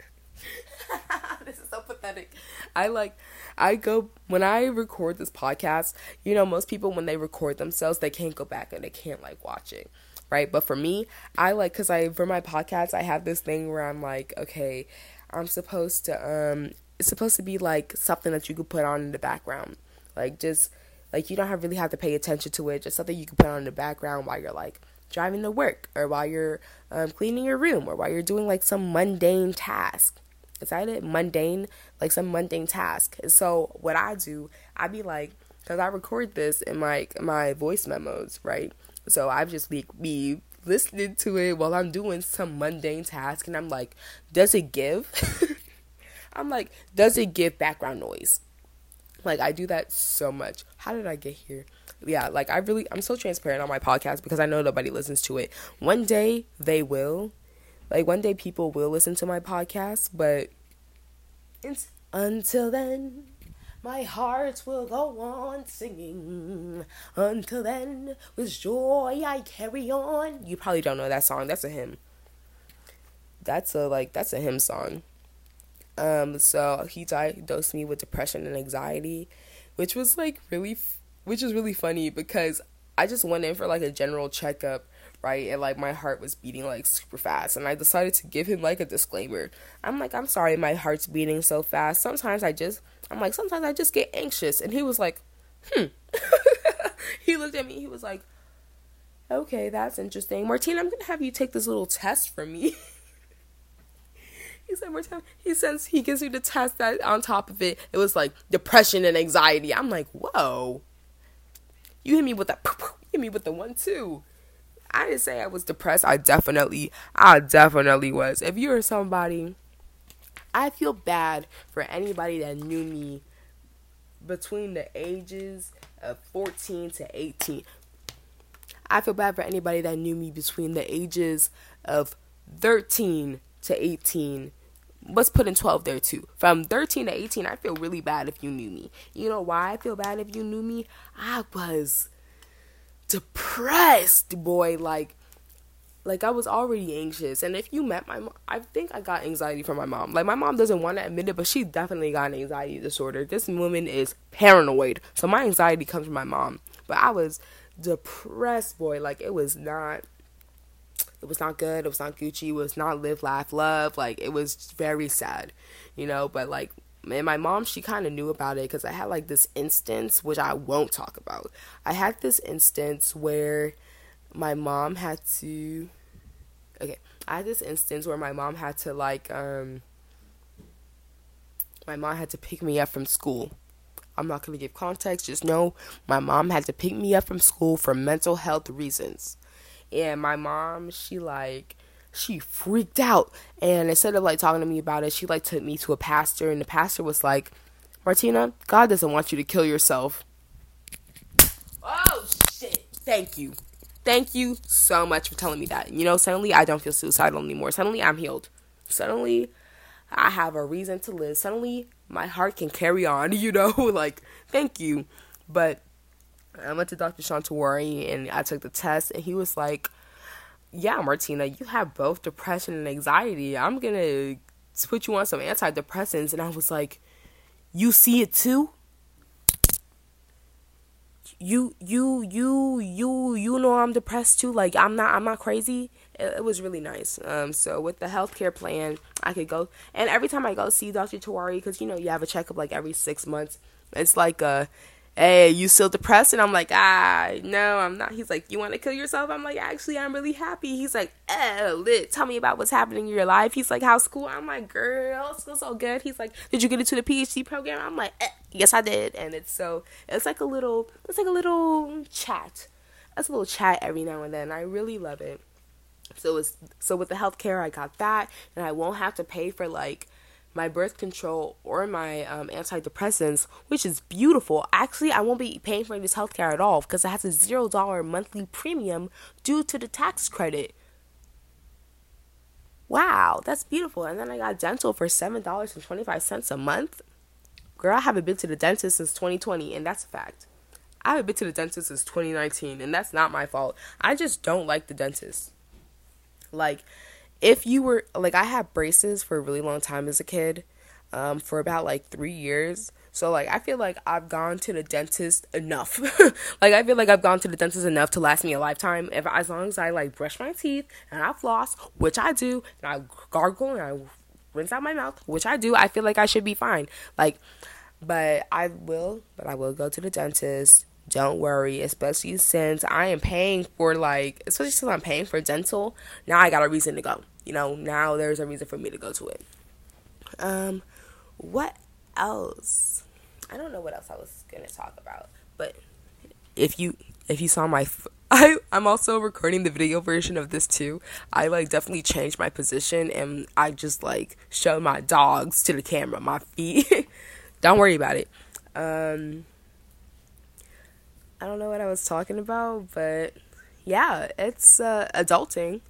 this is so pathetic. I like I go when I record this podcast, you know, most people when they record themselves, they can't go back and they can't like watch it. Right? But for me, I like cuz I for my podcast, I have this thing where I'm like, okay, I'm supposed to um it's supposed to be like something that you could put on in the background. Like just like you don't have really have to pay attention to it. Just something you can put on in the background while you're like driving to work or while you're um, cleaning your room or while you're doing like some mundane task. Is that it? Mundane, like some mundane task. So what I do, I be like, because I record this in my my voice memos, right? So I just be be listening to it while I'm doing some mundane task, and I'm like, does it give? I'm like, does it give background noise? Like I do that so much. How did I get here? Yeah, like I really I'm so transparent on my podcast because I know nobody listens to it. One day they will. Like one day people will listen to my podcast, but it's until then my heart will go on singing. Until then, with joy I carry on. You probably don't know that song. That's a hymn. That's a like that's a hymn song. Um, so he diagnosed me with depression and anxiety, which was like really, which is really funny because I just went in for like a general checkup, right? And like my heart was beating like super fast, and I decided to give him like a disclaimer. I'm like, I'm sorry, my heart's beating so fast. Sometimes I just, I'm like, sometimes I just get anxious, and he was like, hmm. he looked at me. He was like, okay, that's interesting, Martine. I'm gonna have you take this little test for me. He said more time. He says he gives you the test that on top of it, it was like depression and anxiety. I'm like, whoa. You hit me with that. You hit me with the one too. I didn't say I was depressed. I definitely, I definitely was. If you're somebody, I feel bad for anybody that knew me between the ages of 14 to 18. I feel bad for anybody that knew me between the ages of 13 to 18 let's put in 12 there too. From 13 to 18, I feel really bad if you knew me. You know why I feel bad if you knew me? I was depressed, boy. Like, like I was already anxious. And if you met my mom, I think I got anxiety from my mom. Like, my mom doesn't want to admit it, but she definitely got an anxiety disorder. This woman is paranoid. So my anxiety comes from my mom. But I was depressed, boy. Like, it was not it was not good. It was not Gucci. It was not live, laugh, love. Like it was very sad, you know. But like, and my mom, she kind of knew about it because I had like this instance, which I won't talk about. I had this instance where my mom had to. Okay, I had this instance where my mom had to like um. My mom had to pick me up from school. I'm not gonna give context. Just know my mom had to pick me up from school for mental health reasons and my mom she like she freaked out and instead of like talking to me about it she like took me to a pastor and the pastor was like martyna god doesn't want you to kill yourself oh shit thank you thank you so much for telling me that. You know, suddenly I don't feel suicidal anymore. Suddenly I'm healed. Suddenly I have a reason to live. Suddenly my heart can carry on, you know? like, thank you. But I went to Dr. Sean Tawari and I took the test and he was like, Yeah, Martyna, you have both depression and anxiety. I'm gonna put you on some antidepressants and I was like, You see it too? You you you you you know I'm depressed too. Like I'm not I'm not crazy. It, it was really nice. Um, so with the healthcare plan, I could go and every time I go see Dr. Tawari, because you know you have a checkup like every six months. It's like a hey, you still depressed? And I'm like, ah, no, I'm not. He's like, you want to kill yourself? I'm like, actually, I'm really happy. He's like, oh, lit. Tell me about what's happening in your life. He's like, how's school? I'm like, girl, school's so good. He's like, did you get into the PhD program? I'm like, eh, yes, I did. And it's so, it's like a little, it's like a little chat. That's a little chat every now and then. I really love it. So it's so with the healthcare, I got that, and I won't have to pay for like my birth control or my um, antidepressants, which is beautiful. Actually, I won't be paying for this healthcare at all because it has a zero dollar monthly premium due to the tax credit. Wow, that's beautiful. And then I got dental for seven dollars and twenty five cents a month. Girl, I haven't been to the dentist since 2020, and that's a fact. I haven't been to the dentist since 2019, and that's not my fault. I just don't like the dentist. Like, if you were like I had braces for a really long time as a kid, um, for about like three years. So like I feel like I've gone to the dentist enough. like I feel like I've gone to the dentist enough to last me a lifetime. If as long as I like brush my teeth and I floss, which I do, and I gargle and I rinse out my mouth, which I do, I feel like I should be fine. Like, but I will, but I will go to the dentist don't worry, especially since I am paying for like, especially since I'm paying for dental. Now I got a reason to go. You know, now there's a reason for me to go to it. Um, what else? I don't know what else I was gonna talk about, but if you if you saw my f- I I'm also recording the video version of this too. I like definitely changed my position and I just like show my dogs to the camera, my feet. don't worry about it. Um I don't know what I was talking about, but yeah, it's uh, adulting.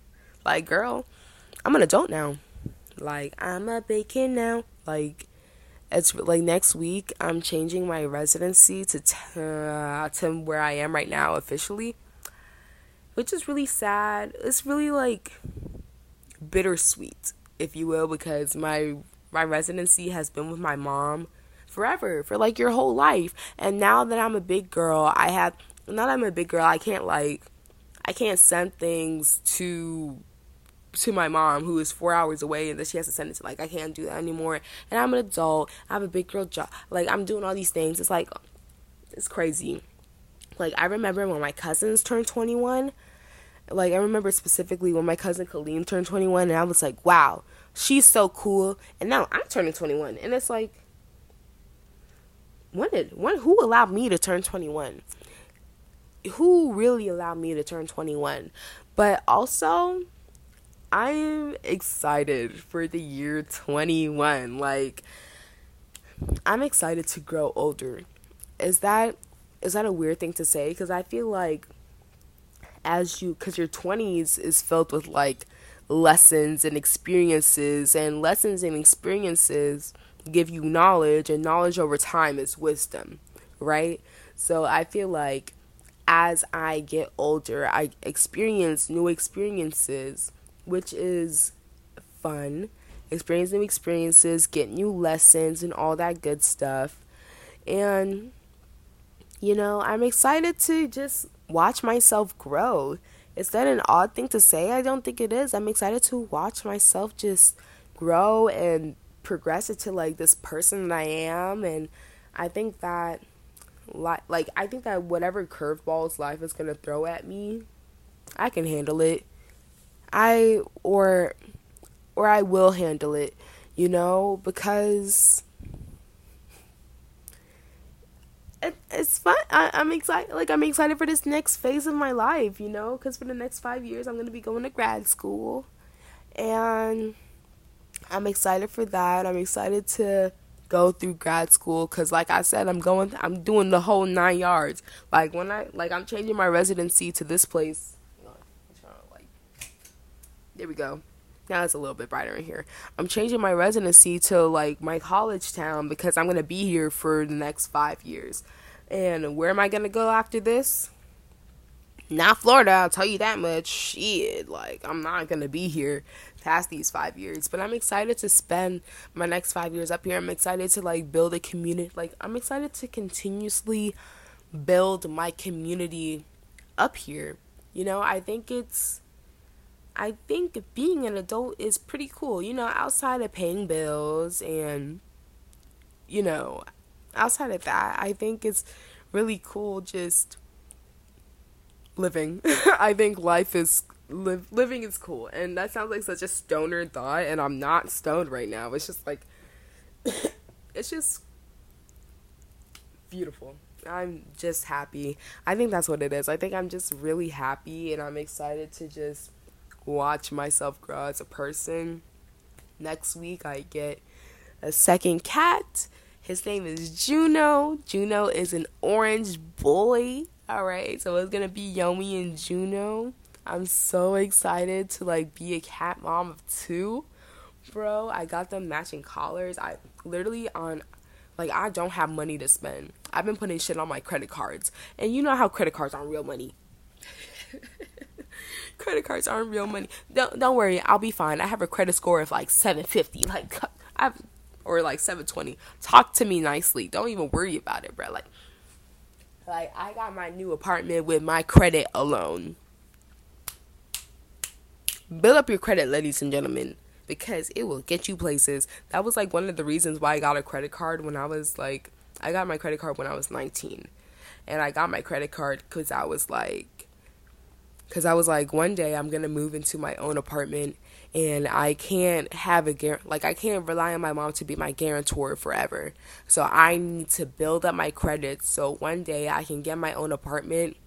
Like, girl, I'm an adult now. Like, I'm a big kid now. Like, it's like next week I'm changing my residency to t- uh, to where I am right now officially, which is really sad. It's really like bittersweet, if you will, because my my residency has been with my mom forever, for like your whole life. And now that I'm a big girl, I have now that I'm a big girl, I can't like I can't send things to to my mom who is four hours away and then she has to send it to like I can't do that anymore. And I'm an adult. I have a big girl job. Like I'm doing all these things. It's like it's crazy. Like I remember when my cousins turned 21. Like I remember specifically when my cousin Colleen turned 21 and I was like, "Wow, she's so cool." And now I'm turning 21 and it's like when did when who allowed me to turn 21 who really allowed me to turn 21 but also i'm excited for the year 21 like i'm excited to grow older. Is that is that a weird thing to say? Because i feel like as you because your 20s is filled with like lessons and experiences and lessons and experiences give you knowledge, and knowledge over time is wisdom, right? So I feel like as I get older, I experience new experiences, which is fun. Experience new experiences, get new lessons, and all that good stuff. And, you know, I'm excited to just watch myself grow. Is that an odd thing to say? I don't think it is. I'm excited to watch myself just grow and progress into like this person that I am and I think that like like I think that whatever curveballs life is going to throw at me, I can handle it. I or or I will handle it, you know, because it, it's fun. I, I'm excited. Like I'm excited for this next phase of my life, you know, because for the next five years I'm gonna be going to grad school, and I'm excited for that. I'm excited to go through grad school because like i said i'm going i'm doing the whole nine yards like when i like i'm changing my residency to this place There we go. Now it's a little bit brighter in here. I'm changing my residency to like my college town because I'm gonna be here for the next five years. And where am I gonna go after this? Not Florida, I'll tell you that much. Shit, like I'm not gonna be here past these five years. But I'm excited to spend my next five years up here. I'm excited to like build a community. Like I'm excited to continuously build my community up here. You know, I think it's I think being an adult is pretty cool. You know, outside of paying bills and, you know, outside of that, I think it's really cool just living. I think life is live, living is cool, and that sounds like such a stoner thought. And I'm not stoned right now. It's just like, it's just beautiful. I'm just happy. I think that's what it is. I think I'm just really happy, and I'm excited to just watch myself grow as a person. Next week, I get a second cat. His name is Juno. Juno is an orange boy. All right, so it's gonna be Yomi and Juno. I'm so excited to like be a cat mom of two, bro. I got them matching collars. I literally on, like, I don't have money to spend. I've been putting shit on my credit cards, and you know how credit cards aren't real money. credit cards aren't real money. Don't don't worry, I'll be fine. I have a credit score of like 750. Like I've or like 720. Talk to me nicely. Don't even worry about it, bro. Like like I got my new apartment with my credit alone. Build up your credit, ladies and gentlemen, because it will get you places. That was like one of the reasons why I got a credit card when I was like I got my credit card when I was 19. And I got my credit card cuz I was like because I was like, one day I'm gonna move into my own apartment, and I can't have a guar- like I can't rely on my mom to be my guarantor forever. So I need to build up my credit so one day I can get my own apartment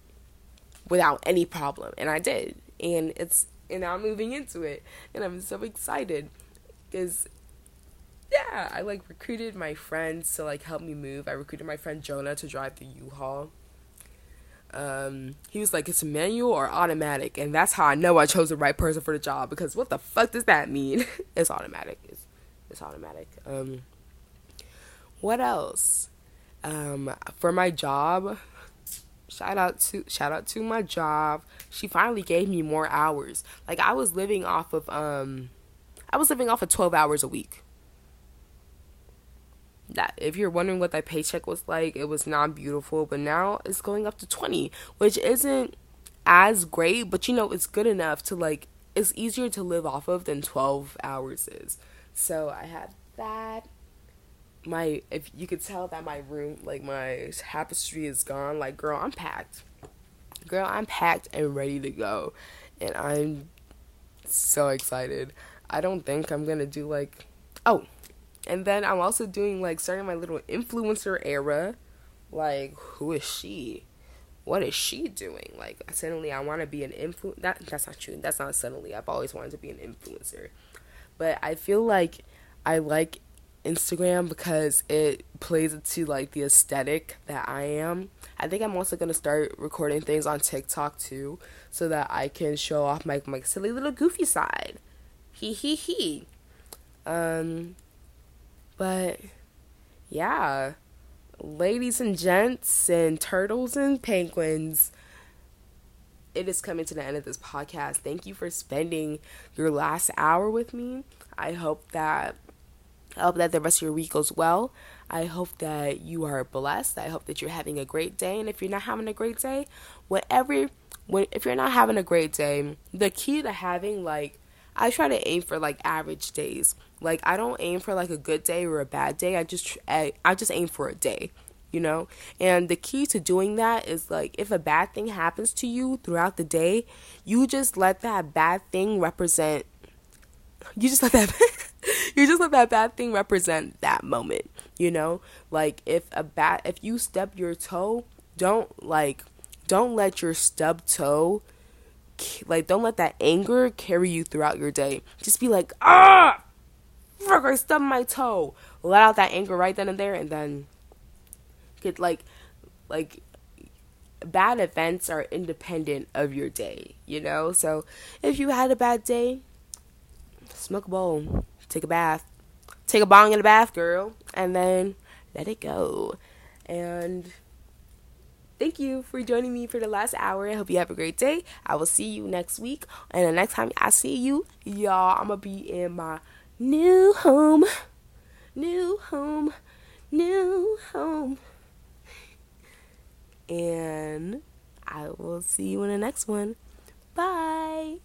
without any problem, and I did, and it's and now I'm moving into it, and I'm so excited because yeah, I like recruited my friends to like help me move. I recruited my friend Jonah to drive the U-Haul um, he was like, it's manual or automatic, and that's how I know I chose the right person for the job. Because what the fuck does that mean? it's automatic. It's it's automatic. Um, what else? Um, for my job, shout out to shout out to my job. She finally gave me more hours. Like I was living off of um, I was living off of twelve hours a week that if you're wondering what that paycheck was like, it was not beautiful, but now it's going up to 20, which isn't as great, but you know, it's good enough to like it's easier to live off of than 12 hours is. So I had that my if you could tell that my room like my tapestry is gone, like girl, I'm packed. Girl, I'm packed and ready to go. And I'm so excited. I don't think I'm to do like oh, and then I'm also doing like starting my little influencer era. Like, who is she? What is she doing? Like, suddenly I want to be an influ. That that's not true. That's not suddenly. I've always wanted to be an influencer, but I feel like I like Instagram because it plays into like the aesthetic that I am. I think I'm also gonna start recording things on TikTok too, so that I can show off my my silly little goofy side. He he he. Um, but yeah, ladies and gents, and turtles and penguins, it is coming to the end of this podcast. Thank you for spending your last hour with me. I hope that I hope that the rest of your week goes well. I hope that you are blessed. I hope that you're having a great day. And if you're not having a great day, whatever when if you're not having a great day, the key to having like I try to aim for like average days. Like I don't aim for like a good day or a bad day. I just I, I just aim for a day, you know? And the key to doing that is like if a bad thing happens to you throughout the day, you just let that bad thing represent you just let that you just let that bad thing represent that moment, you know? Like if a bad if you stub your toe, don't like don't let your stub toe like don't let that anger carry you throughout your day. Just be like, ah, fuck, I stubbed my toe. Let out that anger right then and there, and then get like, like, bad events are independent of your day. You know, so if you had a bad day, smoke a bowl, take a bath, take a bong in the bath, girl, and then let it go. And thank you for joining me for the last hour. I hope you have a great day. I will see you next week. And the next time I see you, y'all, I'm going to be in my new home. New home. New home. And I will see you in the next one. Bye.